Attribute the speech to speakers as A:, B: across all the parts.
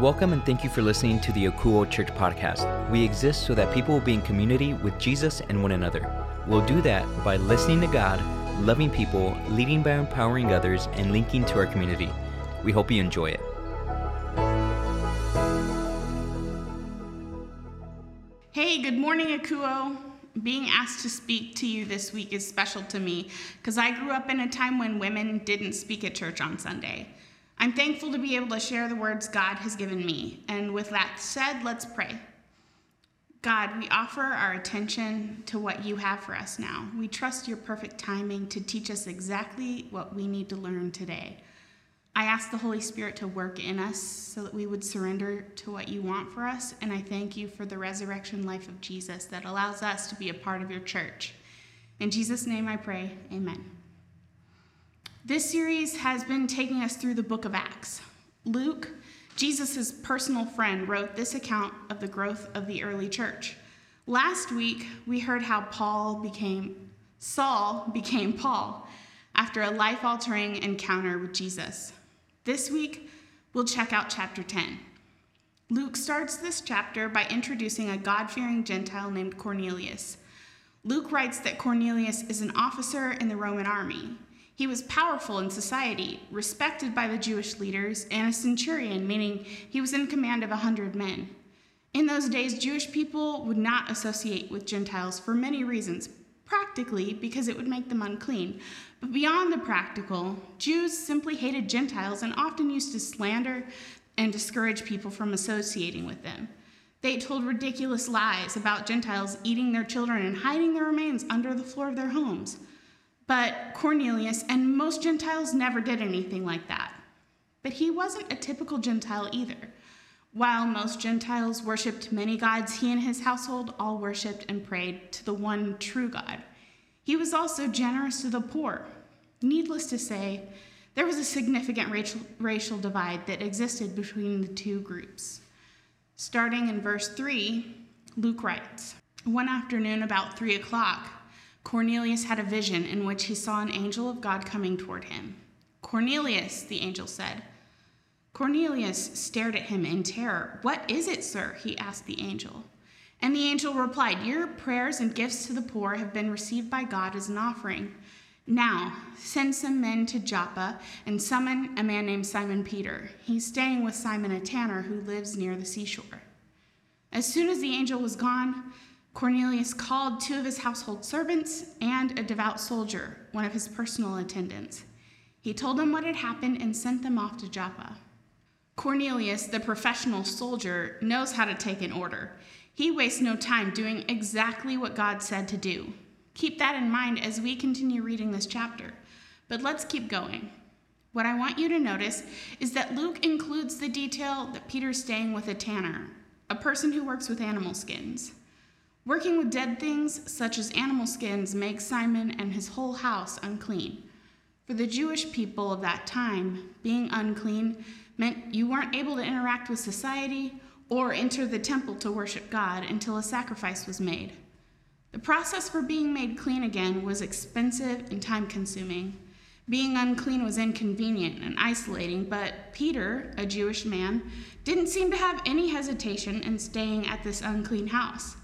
A: Welcome and thank you for listening to the Akouo Church podcast. We exist so that people will be in community with Jesus and one another. We'll do that by listening to God, loving people, leading by empowering others, and linking to our community. We hope you enjoy it.
B: Hey, good morning, Akouo. Being asked to speak to you this week is special to me because I grew up in a time when women didn't speak at church on Sunday. I'm thankful to be able to share the words God has given me. And with that said, let's pray. God, we offer our attention to what you have for us now. We trust your perfect timing to teach us exactly what we need to learn today. I ask the Holy Spirit to work in us so that we would surrender to what you want for us. And I thank you for the resurrection life of Jesus that allows us to be a part of your church. In Jesus' name I pray, amen. This series has been taking us through the book of Acts. Luke, Jesus' personal friend, wrote this account of the growth of the early church. Last week, we heard how Paul became, Saul became Paul after a life altering encounter with Jesus. This week, we'll check out chapter 10. Luke starts this chapter by introducing a God fearing Gentile named Cornelius. Luke writes that Cornelius is an officer in the Roman army. He was powerful in society, respected by the Jewish leaders, and a centurion, meaning he was in command of a hundred men. In those days, Jewish people would not associate with Gentiles for many reasons. Practically, because it would make them unclean. But beyond the practical, Jews simply hated Gentiles and often used to slander and discourage people from associating with them. They told ridiculous lies about Gentiles eating their children and hiding their remains under the floor of their homes. But Cornelius and most Gentiles never did anything like that. But he wasn't a typical Gentile either. While most Gentiles worshiped many gods, he and his household all worshiped and prayed to the one true God. He was also generous to the poor. Needless to say, there was a significant racial, divide that existed between the two groups. Starting in verse 3, Luke writes One afternoon, about 3 o'clock, Cornelius had a vision in which he saw an angel of God coming toward him. Cornelius, the angel said. Cornelius stared at him in terror. What is it, sir? he asked the angel. And the angel replied, Your prayers and gifts to the poor have been received by God as an offering. Now, send some men to Joppa and summon a man named Simon Peter. He's staying with Simon a tanner who lives near the seashore. As soon as the angel was gone, Cornelius called two of his household servants and a devout soldier, one of his personal attendants. He told them what had happened and sent them off to Joppa. Cornelius, the professional soldier, knows how to take an order. He wastes no time doing exactly what God said to do. Keep that in mind as we continue reading this chapter. But let's keep going. What I want you to notice is that Luke includes the detail that Peter's staying with a tanner, a person who works with animal skins. Working with dead things, such as animal skins, makes Simon and his whole house unclean. For the Jewish people of that time, being unclean meant you weren't able to interact with society or enter the temple to worship God until a sacrifice was made. The process for being made clean again was expensive and time consuming. Being unclean was inconvenient and isolating, but Peter, a Jewish man, didn't seem to have any hesitation in staying at this unclean house.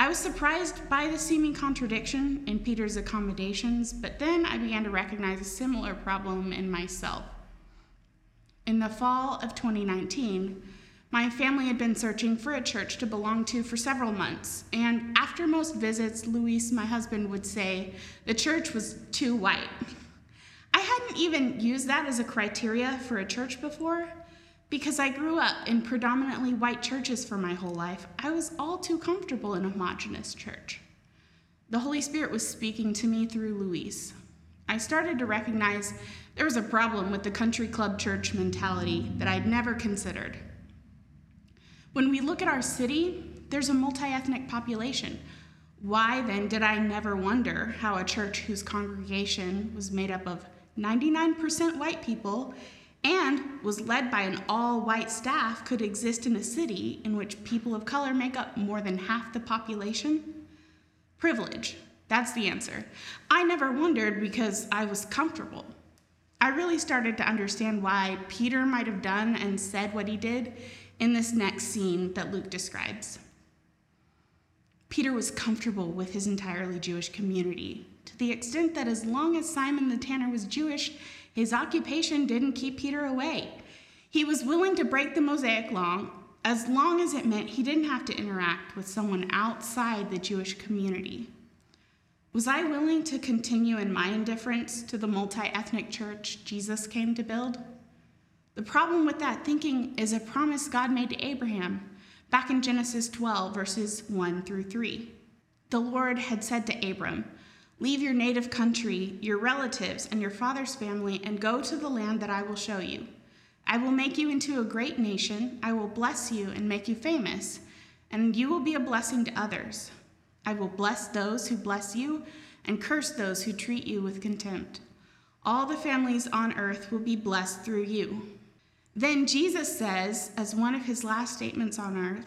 B: I was surprised by the seeming contradiction in Peter's accommodations, but then I began to recognize a similar problem in myself. In the fall of 2019, my family had been searching for a church to belong to for several months, and after most visits, Luis, my husband, would say the church was too white. I hadn't even used that as a criteria for a church before, because I grew up in predominantly white churches for my whole life, I was all too comfortable in a homogenous church. The Holy Spirit was speaking to me through Luis. I started to recognize there was a problem with the country club church mentality that I'd never considered. When we look at our city, there's a multi ethnic population. Why then did I never wonder how a church whose congregation was made up of 99% white people and was led by an all white staff could exist in a city in which people of color make up more than half the population? Privilege. That's the answer. I never wondered because I was comfortable. I really started to understand why Peter might have done and said what he did in this next scene that Luke describes. Peter was comfortable with his entirely Jewish community, to the extent that as long as Simon the tanner was Jewish, his occupation didn't keep Peter away. He was willing to break the Mosaic law as long as it meant he didn't have to interact with someone outside the Jewish community. Was I willing to continue in my indifference to the multi ethnic church Jesus came to build? The problem with that thinking is a promise God made to Abraham back in Genesis 12, verses 1 through 3. The Lord had said to Abram, Leave your native country, your relatives, and your father's family, and go to the land that I will show you. I will make you into a great nation. I will bless you and make you famous, and you will be a blessing to others. I will bless those who bless you and curse those who treat you with contempt. All the families on earth will be blessed through you. Then Jesus says, as one of his last statements on earth,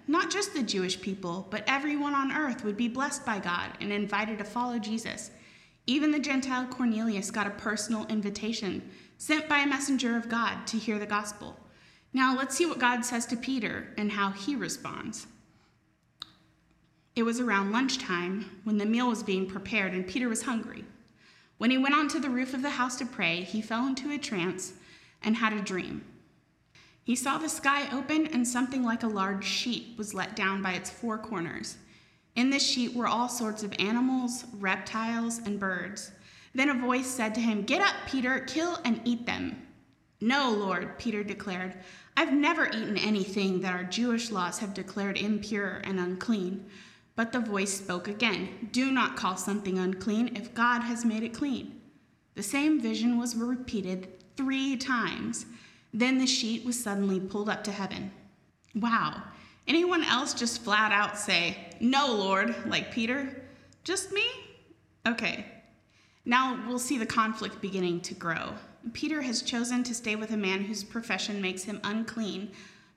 B: not just the Jewish people, but everyone on earth would be blessed by God and invited to follow Jesus. Even the Gentile Cornelius got a personal invitation sent by a messenger of God to hear the gospel. Now let's see what God says to Peter and how he responds. It was around lunchtime when the meal was being prepared and Peter was hungry. When he went onto the roof of the house to pray, he fell into a trance and had a dream. He saw the sky open and something like a large sheet was let down by its four corners. In this sheet were all sorts of animals, reptiles, and birds. Then a voice said to him, Get up, Peter, kill and eat them. No, Lord, Peter declared. I've never eaten anything that our Jewish laws have declared impure and unclean. But the voice spoke again Do not call something unclean if God has made it clean. The same vision was repeated three times. Then the sheet was suddenly pulled up to heaven. Wow. Anyone else just flat out say, No, Lord, like Peter? Just me? Okay. Now we'll see the conflict beginning to grow. Peter has chosen to stay with a man whose profession makes him unclean,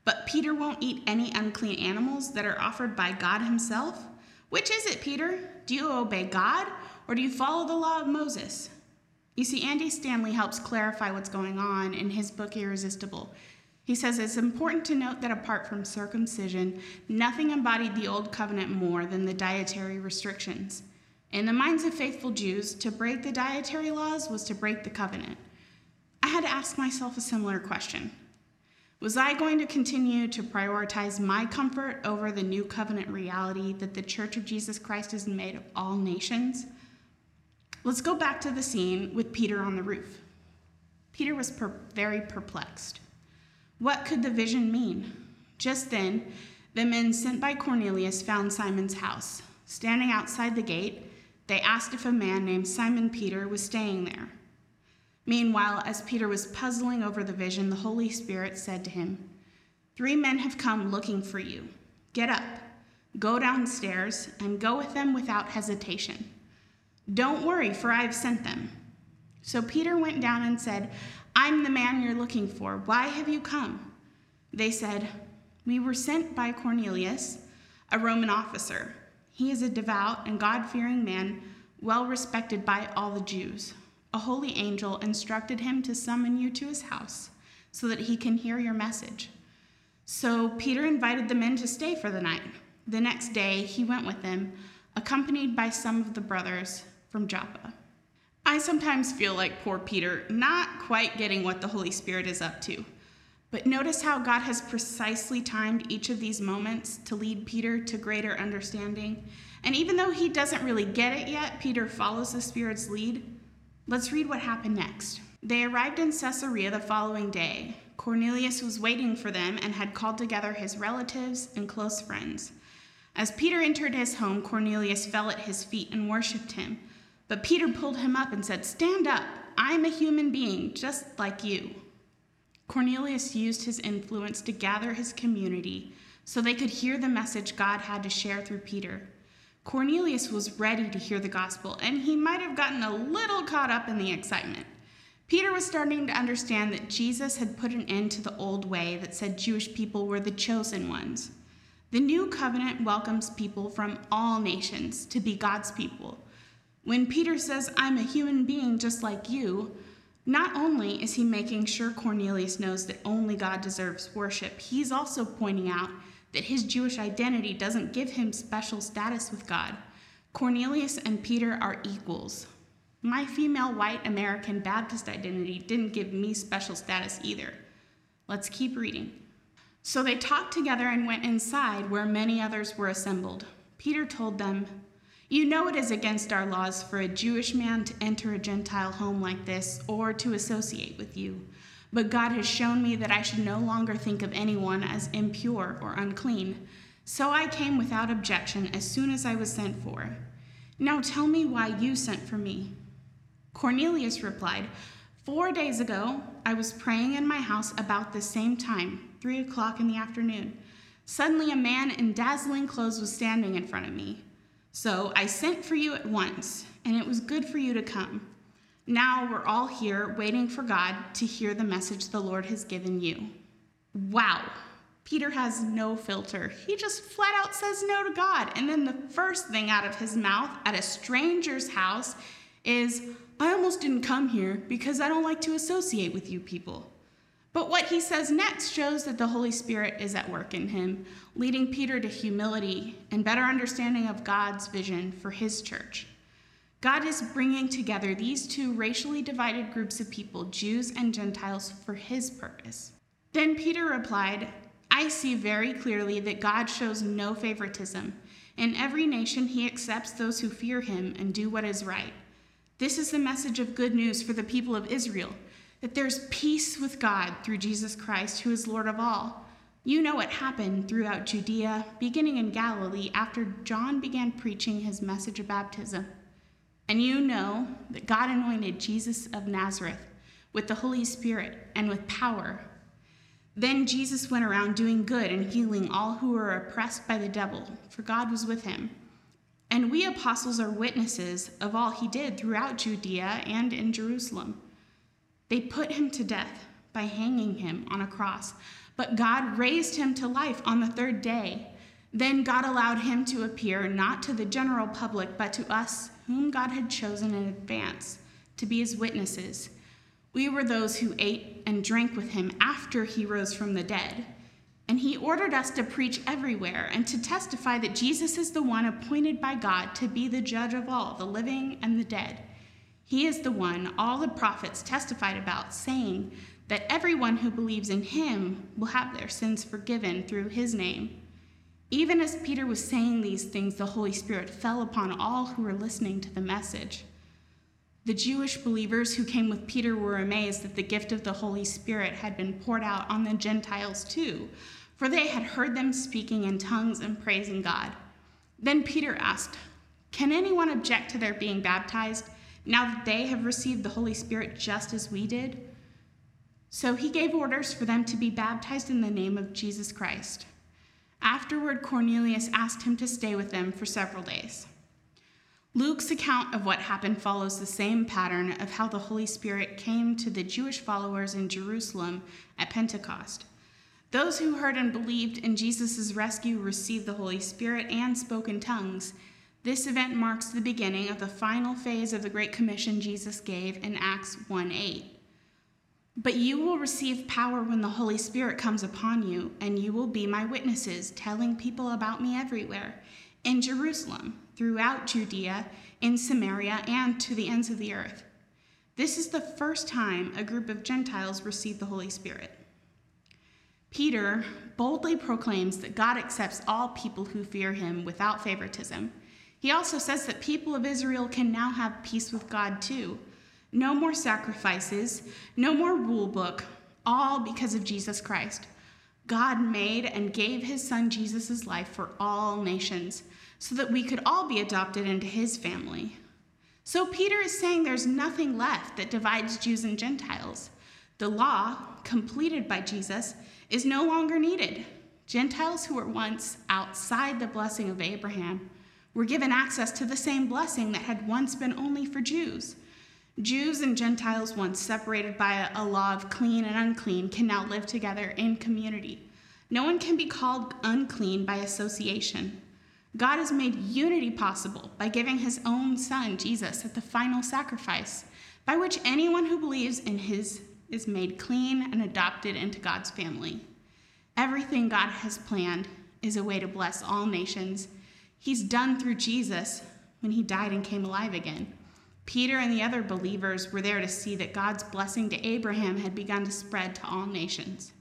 B: but Peter won't eat any unclean animals that are offered by God Himself. Which is it, Peter? Do you obey God or do you follow the law of Moses? You see, Andy Stanley helps clarify what's going on in his book Irresistible. He says it's important to note that apart from circumcision, nothing embodied the Old Covenant more than the dietary restrictions. In the minds of faithful Jews, to break the dietary laws was to break the covenant. I had to ask myself a similar question Was I going to continue to prioritize my comfort over the new covenant reality that the Church of Jesus Christ is made of all nations? Let's go back to the scene with Peter on the roof. Peter was per- very perplexed. What could the vision mean? Just then, the men sent by Cornelius found Simon's house. Standing outside the gate, they asked if a man named Simon Peter was staying there. Meanwhile, as Peter was puzzling over the vision, the Holy Spirit said to him, Three men have come looking for you. Get up, go downstairs, and go with them without hesitation. Don't worry, for I have sent them. So Peter went down and said, I'm the man you're looking for. Why have you come? They said, We were sent by Cornelius, a Roman officer. He is a devout and God fearing man, well respected by all the Jews. A holy angel instructed him to summon you to his house so that he can hear your message. So Peter invited the men to stay for the night. The next day, he went with them, accompanied by some of the brothers from Joppa. I sometimes feel like poor Peter, not quite getting what the Holy Spirit is up to. But notice how God has precisely timed each of these moments to lead Peter to greater understanding. And even though he doesn't really get it yet, Peter follows the Spirit's lead. Let's read what happened next. They arrived in Caesarea the following day. Cornelius was waiting for them and had called together his relatives and close friends. As Peter entered his home, Cornelius fell at his feet and worshiped him. But Peter pulled him up and said, Stand up. I'm a human being, just like you. Cornelius used his influence to gather his community so they could hear the message God had to share through Peter. Cornelius was ready to hear the gospel, and he might have gotten a little caught up in the excitement. Peter was starting to understand that Jesus had put an end to the old way that said Jewish people were the chosen ones. The new covenant welcomes people from all nations to be God's people. When Peter says, I'm a human being just like you, not only is he making sure Cornelius knows that only God deserves worship, he's also pointing out that his Jewish identity doesn't give him special status with God. Cornelius and Peter are equals. My female white American Baptist identity didn't give me special status either. Let's keep reading. So they talked together and went inside where many others were assembled. Peter told them, You know it is against our laws for a Jewish man to enter a Gentile home like this or to associate with you. But God has shown me that I should no longer think of anyone as impure or unclean. So I came without objection as soon as I was sent for. Now tell me why you sent for me. Cornelius replied, Four days ago, I was praying in my house about the same time, three o'clock in the afternoon. Suddenly, a man in dazzling clothes was standing in front of me. So I sent for you at once, and it was good for you to come. Now we're all here waiting for God to hear the message the Lord has given you. Wow. Peter has no filter. He just flat out says no to God. And then the first thing out of his mouth at a stranger's house is, I almost didn't come here because I don't like to associate with you people. But what he says next shows that the Holy Spirit is at work in him, leading Peter to humility and better understanding of God's vision for his church. God is bringing together these two racially divided groups of people, Jews and Gentiles, for his purpose. Then Peter replied, I see very clearly that God shows no favoritism. In every nation, he accepts those who fear him and do what is right. This is the message of good news for the people of Israel that there's peace with God through Jesus Christ, who is Lord of all. You know what happened throughout Judea, beginning in Galilee, after John began preaching his message of baptism. And you know that God anointed Jesus of Nazareth with the Holy Spirit and with power. Then Jesus went around doing good and healing all who were oppressed by the devil, for God was with him. And we apostles are witnesses of all he did throughout Judea and in Jerusalem. They put him to death by hanging him on a cross, but God raised him to life on the third day. Then God allowed him to appear not to the general public, but to us whom God had chosen in advance to be his witnesses. We were those who ate and drank with him after he rose from the dead. And he ordered us to preach everywhere and to testify that Jesus is the one appointed by God to be the judge of all, the living and the dead. He is the one all the prophets testified about, saying that everyone who believes in him will have their sins forgiven through his name. Even as Peter was saying these things, the Holy Spirit fell upon all who were listening to the message. The Jewish believers who came with Peter were amazed that the gift of the Holy Spirit had been poured out on the Gentiles too, for they had heard them speaking in tongues and praising God. Then Peter asked, Can anyone object to their being baptized now that they have received the Holy Spirit just as we did? So he gave orders for them to be baptized in the name of Jesus Christ. Afterward, Cornelius asked him to stay with them for several days. Luke's account of what happened follows the same pattern of how the Holy Spirit came to the Jewish followers in Jerusalem at Pentecost. Those who heard and believed in Jesus' rescue received the Holy Spirit and spoke in tongues. This event marks the beginning of the final phase of the Great Commission Jesus gave in Acts 1 8. But you will receive power when the Holy Spirit comes upon you, and you will be my witnesses, telling people about me everywhere in Jerusalem, throughout Judea, in Samaria, and to the ends of the earth. This is the first time a group of Gentiles received the Holy Spirit. Peter boldly proclaims that God accepts all people who fear him without favoritism. He also says that people of Israel can now have peace with God too no more sacrifices, no more rule book, all because of Jesus Christ. God made and gave his son Jesus' life for all nations so that we could all be adopted into his family. So Peter is saying there's nothing left that divides Jews and Gentiles. The law, completed by Jesus, is no longer needed. Gentiles who were once outside the blessing of Abraham were given access to the same blessing that had once been only for Jews. Jews and Gentiles, once separated by a, law of clean and unclean, can now live together in community. No one can be called unclean by association. God has made unity possible by giving his own son, Jesus, at the final sacrifice, by which anyone who believes in his is made clean and adopted into God's family. Everything God has planned is a way to bless all nations. He's done through Jesus when he died and came alive again. Peter and the other believers were there to see that God's blessing to Abraham had begun to spread to all nations.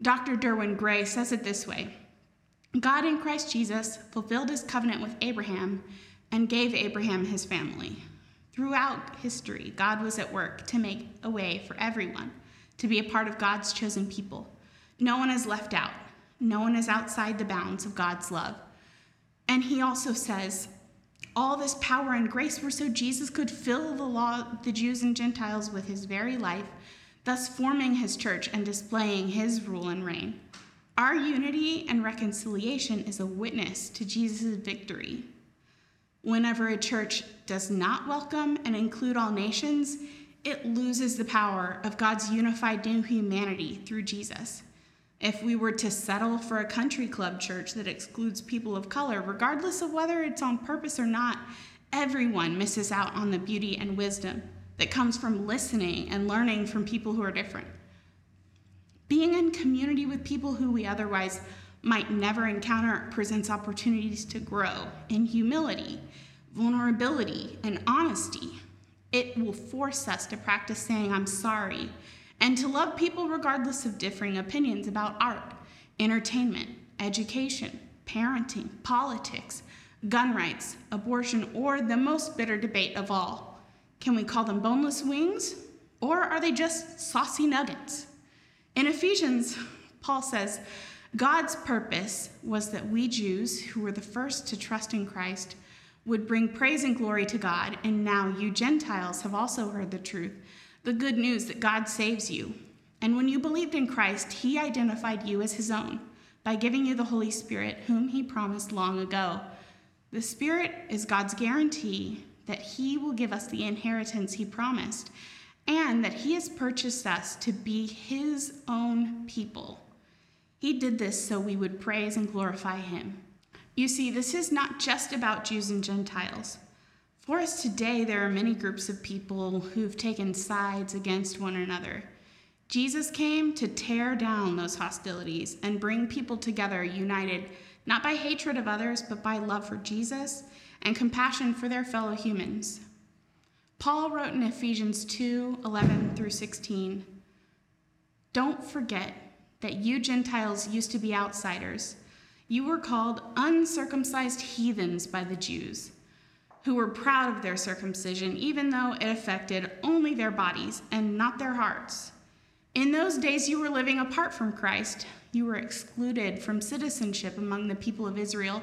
B: Dr. Derwin Gray says it this way God in Christ Jesus fulfilled his covenant with Abraham and gave Abraham his family. Throughout history, God was at work to make a way for everyone to be a part of God's chosen people. No one is left out, no one is outside the bounds of God's love. And he also says, all this power and grace were so Jesus could fill the law, the Jews and Gentiles with his very life, thus forming his church and displaying his rule and reign. Our unity and reconciliation is a witness to Jesus' victory. Whenever a church does not welcome and include all nations, it loses the power of God's unified new humanity through Jesus. If we were to settle for a country club church that excludes people of color, regardless of whether it's on purpose or not, everyone misses out on the beauty and wisdom that comes from listening and learning from people who are different. Being in community with people who we otherwise might never encounter presents opportunities to grow in humility, vulnerability, and honesty. It will force us to practice saying, I'm sorry, and to love people regardless of differing opinions about art, entertainment, education, parenting, politics, gun rights, abortion, or the most bitter debate of all. Can we call them boneless wings, or are they just saucy nuggets? In Ephesians, Paul says, God's purpose was that we Jews, who were the first to trust in Christ, would bring praise and glory to God, and now you Gentiles have also heard the truth the good news that God saves you. And when you believed in Christ, he identified you as his own by giving you the Holy Spirit, whom he promised long ago. The Spirit is God's guarantee that he will give us the inheritance he promised and that he has purchased us to be his own people. He did this so we would praise and glorify him. You see, this is not just about Jews and Gentiles. For us today, there are many groups of people who've taken sides against one another. Jesus came to tear down those hostilities and bring people together united, not by hatred of others, but by love for Jesus and compassion for their fellow humans. Paul wrote in Ephesians 2 11 through 16 Don't forget that you Gentiles used to be outsiders. You were called uncircumcised heathens by the Jews who were proud of their circumcision, even though it affected only their bodies and not their hearts. In those days, you were living apart from Christ. You were excluded from citizenship among the people of Israel,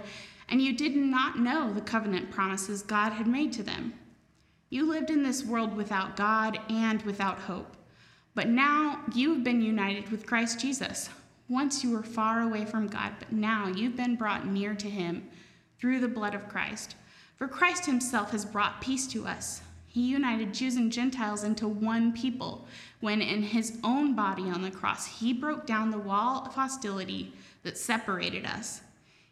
B: and you did not know the covenant promises God had made to them. You lived in this world without God and without hope. But now you've been united with Christ Jesus. Once you were far away from God, but now you've been brought near to Him through the blood of Christ. For Christ himself has brought peace to us. He united Jews and Gentiles into one people when, in his own body on the cross, he broke down the wall of hostility that separated us.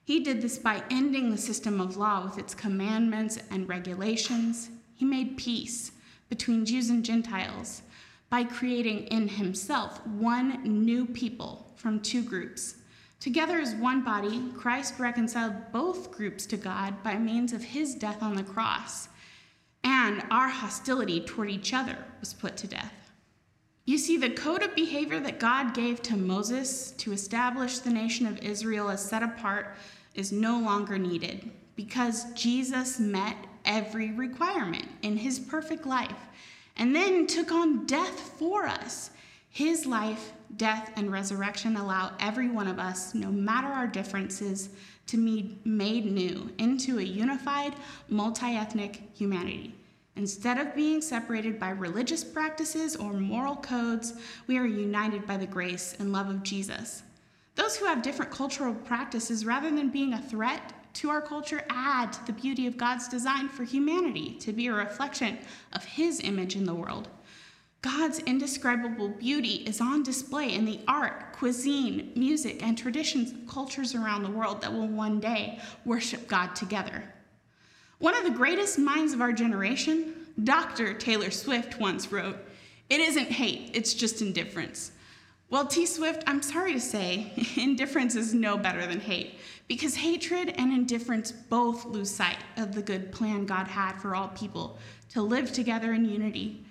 B: He did this by ending the system of law with its commandments and regulations. He made peace between Jews and Gentiles by creating in himself one new people from two groups Together as one body, Christ reconciled both groups to God by means of his death on the cross, and our hostility toward each other was put to death. You see, the code of behavior that God gave to Moses to establish the nation of Israel as set apart is no longer needed because Jesus met every requirement in his perfect life and then took on death for us. His life death, and resurrection allow every one of us, no matter our differences, to be made new into a unified, multi ethnic humanity. Instead of being separated by religious practices or moral codes, we are united by the grace and love of Jesus. Those who have different cultural practices, rather than being a threat to our culture, add to the beauty of God's design for humanity to be a reflection of His image in the world. God's indescribable beauty is on display in the art, cuisine, music, and traditions of cultures around the world that will one day worship God together. One of the greatest minds of our generation, Dr. Taylor Swift, once wrote, It isn't hate, it's just indifference. Well, T Swift, I'm sorry to say, indifference is no better than hate, because hatred and indifference both lose sight of the good plan God had for all people to live together in unity.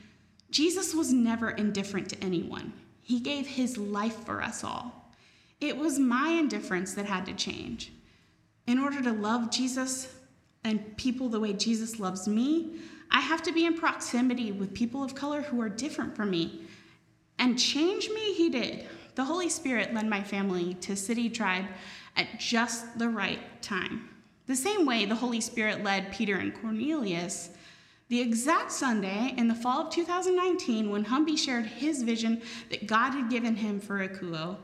B: Jesus was never indifferent to anyone, He gave His life for us all. It was my indifference that had to change. In order to love Jesus, and people the way Jesus loves me, I have to be in proximity with people of color who are different from me. And change me, he did. The Holy Spirit led my family to City Tribe at just the right time. The same way the Holy Spirit led Peter and Cornelius the exact Sunday in the fall of 2019 when Humby shared his vision that God had given him for Akouo.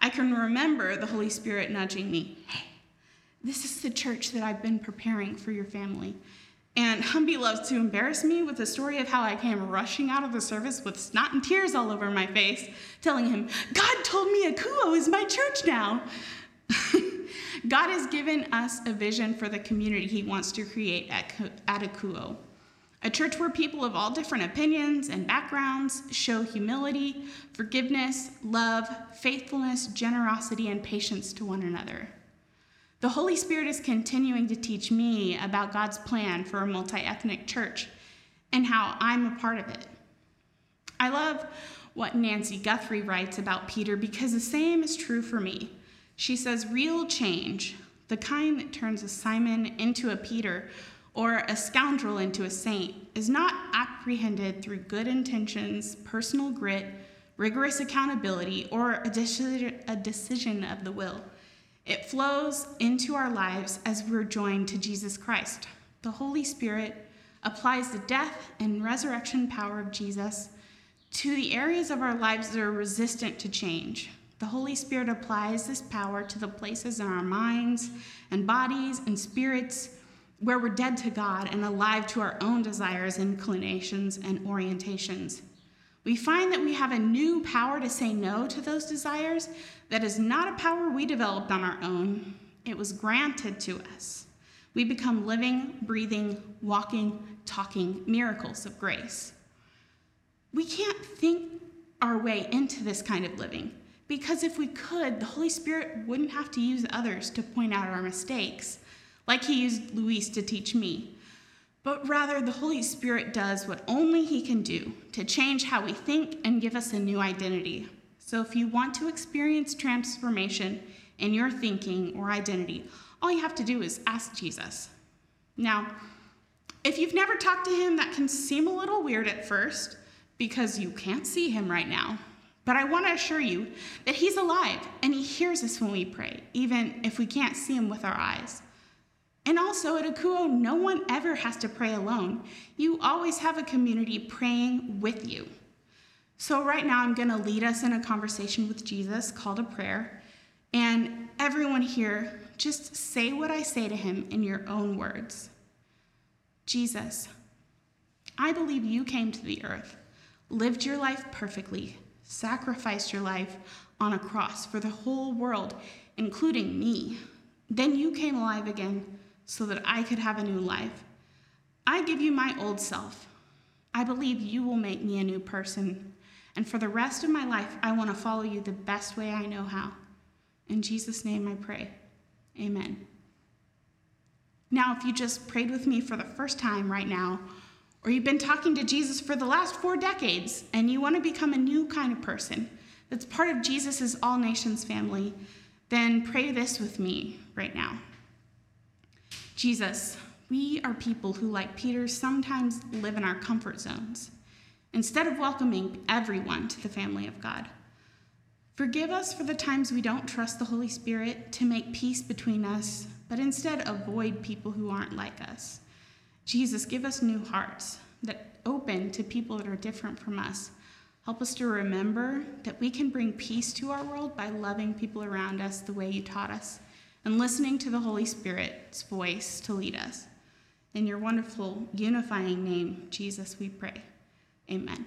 B: I can remember the Holy Spirit nudging me, hey, this is the church that I've been preparing for your family. And Humby loves to embarrass me with a story of how I came rushing out of the service with snot and tears all over my face, telling him, God told me Akouo is my church now. God has given us a vision for the community he wants to create at, at Akouo. A church where people of all different opinions and backgrounds show humility, forgiveness, love, faithfulness, generosity, and patience to one another. The Holy Spirit is continuing to teach me about God's plan for a multi ethnic church and how I'm a part of it. I love what Nancy Guthrie writes about Peter because the same is true for me. She says, Real change, the kind that turns a Simon into a Peter or a scoundrel into a saint, is not apprehended through good intentions, personal grit, rigorous accountability, or a decision, a decision of the will. It flows into our lives as we're joined to Jesus Christ. The Holy Spirit applies the death and resurrection power of Jesus to the areas of our lives that are resistant to change. The Holy Spirit applies this power to the places in our minds and bodies and spirits where we're dead to God and alive to our own desires, inclinations, and orientations. We find that we have a new power to say no to those desires that is not a power we developed on our own, it was granted to us. We become living, breathing, walking, talking miracles of grace. We can't think our way into this kind of living because if we could, the Holy Spirit wouldn't have to use others to point out our mistakes, like He used Luis to teach me. But rather, the Holy Spirit does what only He can do to change how we think and give us a new identity. So if you want to experience transformation in your thinking or identity, all you have to do is ask Jesus. Now, if you've never talked to him, that can seem a little weird at first because you can't see him right now. But I want to assure you that he's alive and he hears us when we pray, even if we can't see him with our eyes. And also at Akouo, no one ever has to pray alone. You always have a community praying with you. So, right now, I'm going to lead us in a conversation with Jesus called a prayer. And everyone here, just say what I say to him in your own words Jesus, I believe you came to the earth, lived your life perfectly, sacrificed your life on a cross for the whole world, including me. Then you came alive again so that I could have a new life. I give you my old self. I believe you will make me a new person and for the rest of my life, I want to follow you the best way I know how. In Jesus' name I pray. Amen. Now, if you just prayed with me for the first time right now, or you've been talking to Jesus for the last four decades and you want to become a new kind of person that's part of Jesus' all nations family, then pray this with me right now. Jesus, we are people who, like Peter, sometimes live in our comfort zones instead of welcoming everyone to the family of God. Forgive us for the times we don't trust the Holy Spirit to make peace between us, but instead avoid people who aren't like us. Jesus, give us new hearts. that open to people that are different from us. Help us to remember that we can bring peace to our world by loving people around us the way you taught us and listening to the Holy Spirit's voice to lead us. In your wonderful, unifying name, Jesus, we pray. Amen.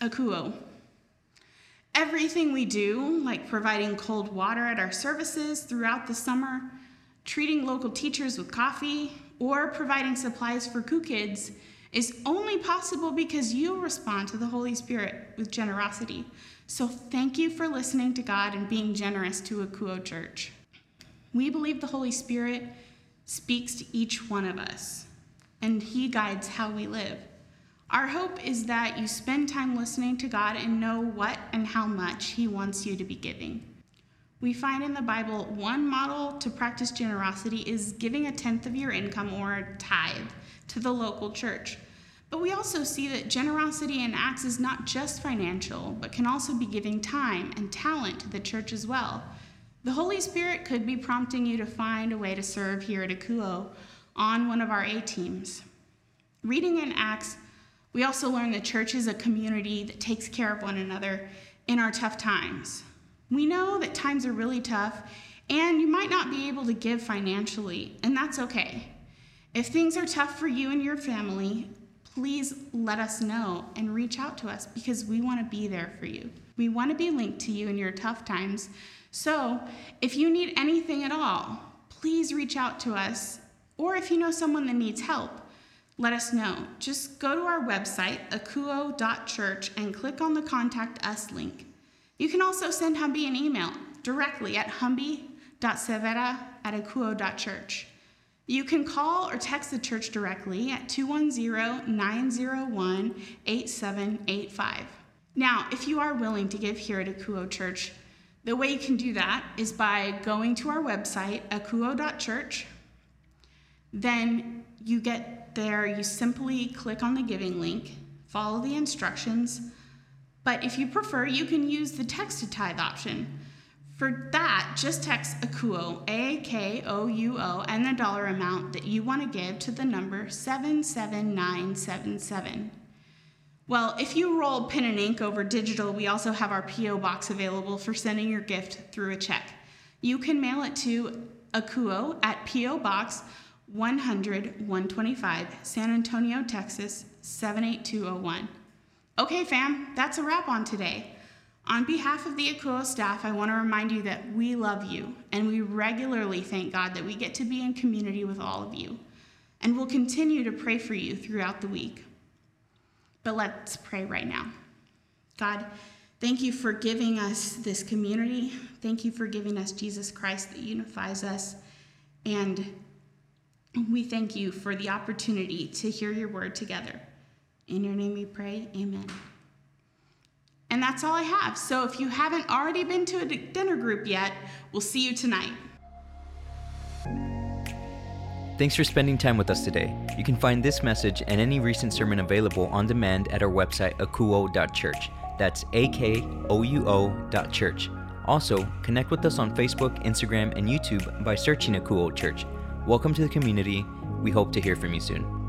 B: Akouo. Everything we do, like providing cold water at our services throughout the summer, treating local teachers with coffee, or providing supplies for Ku Kids, is only possible because you respond to the Holy Spirit with generosity. So thank you for listening to God and being generous to Akouo Church. We believe the Holy Spirit speaks to each one of us, and He guides how we live. Our hope is that you spend time listening to God and know what and how much He wants you to be giving. We find in the Bible one model to practice generosity is giving a tenth of your income or tithe to the local church. But we also see that generosity in Acts is not just financial, but can also be giving time and talent to the church as well. The Holy Spirit could be prompting you to find a way to serve here at Akouo on one of our A teams. Reading in Acts, we also learn the church is a community that takes care of one another in our tough times. We know that times are really tough, and you might not be able to give financially, and that's okay. If things are tough for you and your family, please let us know and reach out to us because we want to be there for you. We want to be linked to you in your tough times. So, if you need anything at all, please reach out to us. Or if you know someone that needs help, let us know. Just go to our website, akouo.church, and click on the Contact Us link. You can also send Humby an email directly at humby.severa at akouo.church. You can call or text the church directly at 210 901 8785. Now, if you are willing to give here at Akouo Church, the way you can do that is by going to our website, akouo.church. Then you get there, you simply click on the giving link, follow the instructions. But if you prefer, you can use the text to tithe option. For that, just text AKOUO, A K O U O, and the dollar amount that you want to give to the number 77977. Well, if you roll pen and ink over digital, we also have our P.O. box available for sending your gift through a check. You can mail it to Akouo at P.O. Box 100 125, San Antonio, Texas 78201. Okay, fam, that's a wrap on today. On behalf of the Akouo staff, I want to remind you that we love you and we regularly thank God that we get to be in community with all of you. And we'll continue to pray for you throughout the week. But let's pray right now. God, thank you for giving us this community. Thank you for giving us Jesus Christ that unifies us. And we thank you for the opportunity to hear your word together. In your name we pray, amen. And that's all I have. So if you haven't already been to a dinner group yet, we'll see you tonight.
A: Thanks for spending time with us today. You can find this message and any recent sermon available on demand at our website, akouo.church. That's A K O U O church. Also, connect with us on Facebook, Instagram, and YouTube by searching Akouo Church. Welcome to the community. We hope to hear from you soon.